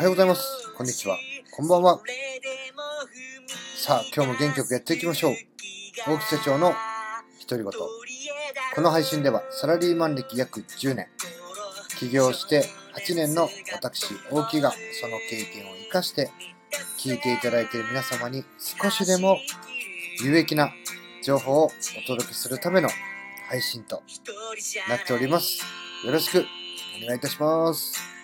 はようございます。こんにちは。こんばんは。さあ、今日も元気よくやっていきましょう。大木社長の独り言。この配信では、サラリーマン歴約10年、起業して8年の私、大木がその経験を活かして、聞いていただいている皆様に少しでも有益な情報をお届けするための配信となっております。よろしくお願いいたします。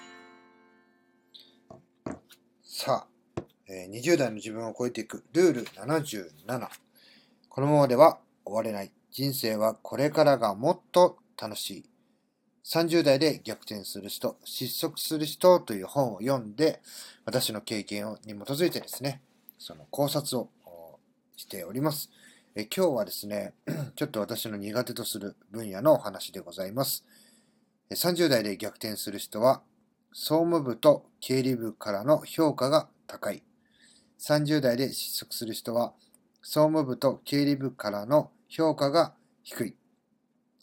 さあ、え、20代の自分を超えていくルール77。このままでは終われない。人生はこれからがもっと楽しい。30代で逆転する人、失速する人という本を読んで、私の経験に基づいてですね、その考察をしております。え今日はですね、ちょっと私の苦手とする分野のお話でございます。30代で逆転する人は、総務部と経理部からの評価が高い。30代で失速する人は、総務部と経理部からの評価が低い。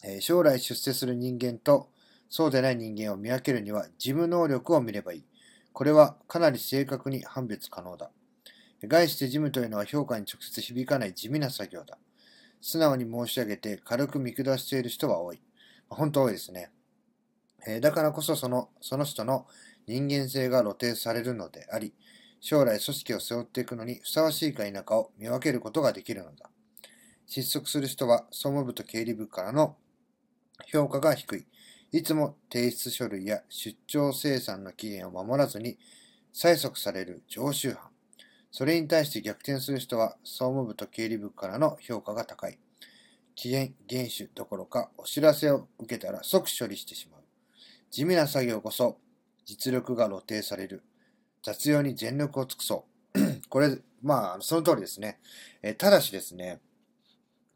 え将来出世する人間とそうでない人間を見分けるには事務能力を見ればいい。これはかなり正確に判別可能だ。概して事務というのは評価に直接響かない地味な作業だ。素直に申し上げて軽く見下している人は多い。本当多いですね。えだからこそその、その人の人間性が露呈されるのであり、将来組織を背負っていくのにふさわしいか否かを見分けることができるのだ。失速する人は総務部と経理部からの評価が低い。いつも提出書類や出張生産の期限を守らずに催促される常習犯。それに対して逆転する人は総務部と経理部からの評価が高い。期限、厳守どころかお知らせを受けたら即処理してしまう。地味な作業こそ実力が露呈される。雑用に全力を尽くそう。これ、まあ、その通りですね。えー、ただしですね、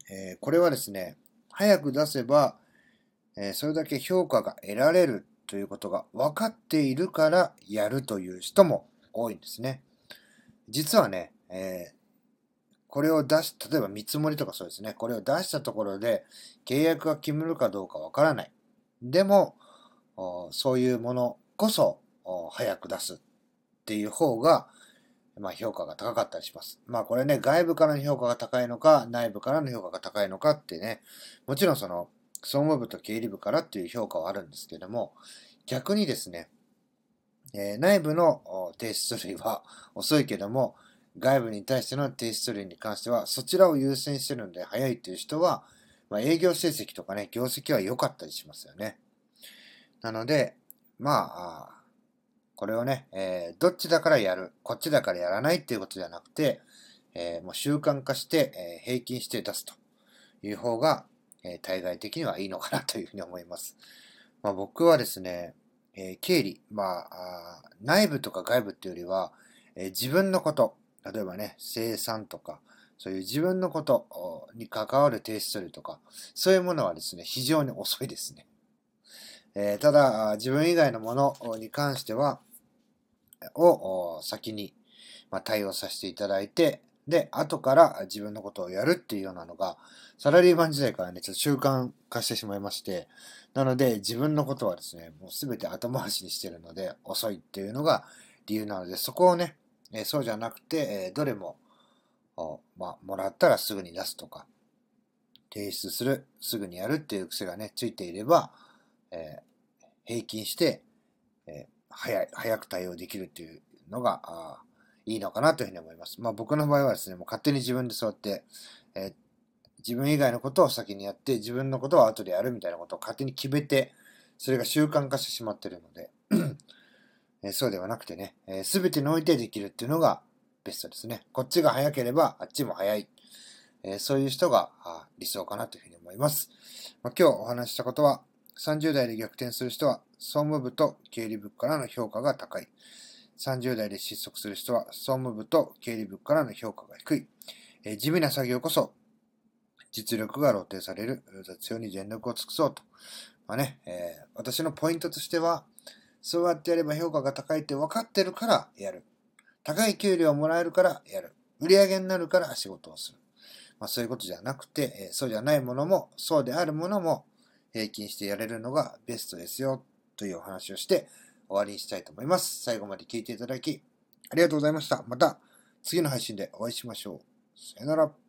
えー、これはですね、早く出せば、えー、それだけ評価が得られるということが分かっているからやるという人も多いんですね。実はね、えこれを出し、例えば見積もりとかそうですね。これを出したところで契約が決めるかどうかわからない。でも、そういうものこそ早く出すっていう方が、まあ、評価が高かったりします。まあこれね、外部からの評価が高いのか、内部からの評価が高いのかってね、もちろんその、総務部と経理部からっていう評価はあるんですけども、逆にですね、えー、内部の提出類は 遅いけども、外部に対しての提出類に関しては、そちらを優先してるんで早いっていう人は、まあ、営業成績とかね、業績は良かったりしますよね。なので、まあ、これをね、えー、どっちだからやる、こっちだからやらないっていうことじゃなくて、えー、もう習慣化して、えー、平均して出すという方が、え対外的にはいいのかなというふうに思います。まあ、僕はですね、え経理、まあ内部とか外部っていうよりは、え自分のこと、例えばね、生産とか、そういう自分のことに関わる提出類とか、そういうものはですね、非常に遅いですね。え、ただ、自分以外のものに関しては、を先に、ま対応させていただいて、で、後から自分のことをやるっていうようなのが、サラリーマン時代からね、ちょっと習慣化してしまいまして、なので自分のことはですね、もうすべて後回しにしてるので、遅いっていうのが理由なので、そこをね、えそうじゃなくて、えどれも、まあ、もらったらすぐに出すとか、提出する、すぐにやるっていう癖がね、ついていれば、えー、平均して、えー、早い、早く対応できるっていうのが、あいいのかなというふうに思います。まあ僕の場合はですね、もう勝手に自分でそうやって、え、自分以外のことを先にやって、自分のことを後でやるみたいなことを勝手に決めて、それが習慣化してしまってるので え、そうではなくてね、す、え、べ、てにおいてできるっていうのがベストですね。こっちが早ければあっちも早い。えー、そういう人が理想かなというふうに思います。まあ、今日お話したことは、30代で逆転する人は総務部と経理部からの評価が高い。30代で失速する人は総務部と経理部からの評価が低い。えー、地味な作業こそ実力が露呈される雑用に全力を尽くそうと。まあね、えー、私のポイントとしては、そうやってやれば評価が高いって分かってるからやる。高い給料をもらえるからやる。売り上げになるから仕事をする。まあそういうことじゃなくて、えー、そうじゃないものも、そうであるものも平均してやれるのがベストですよというお話をして終わりにしたいと思います。最後まで聞いていただき、ありがとうございました。また次の配信でお会いしましょう。さよなら。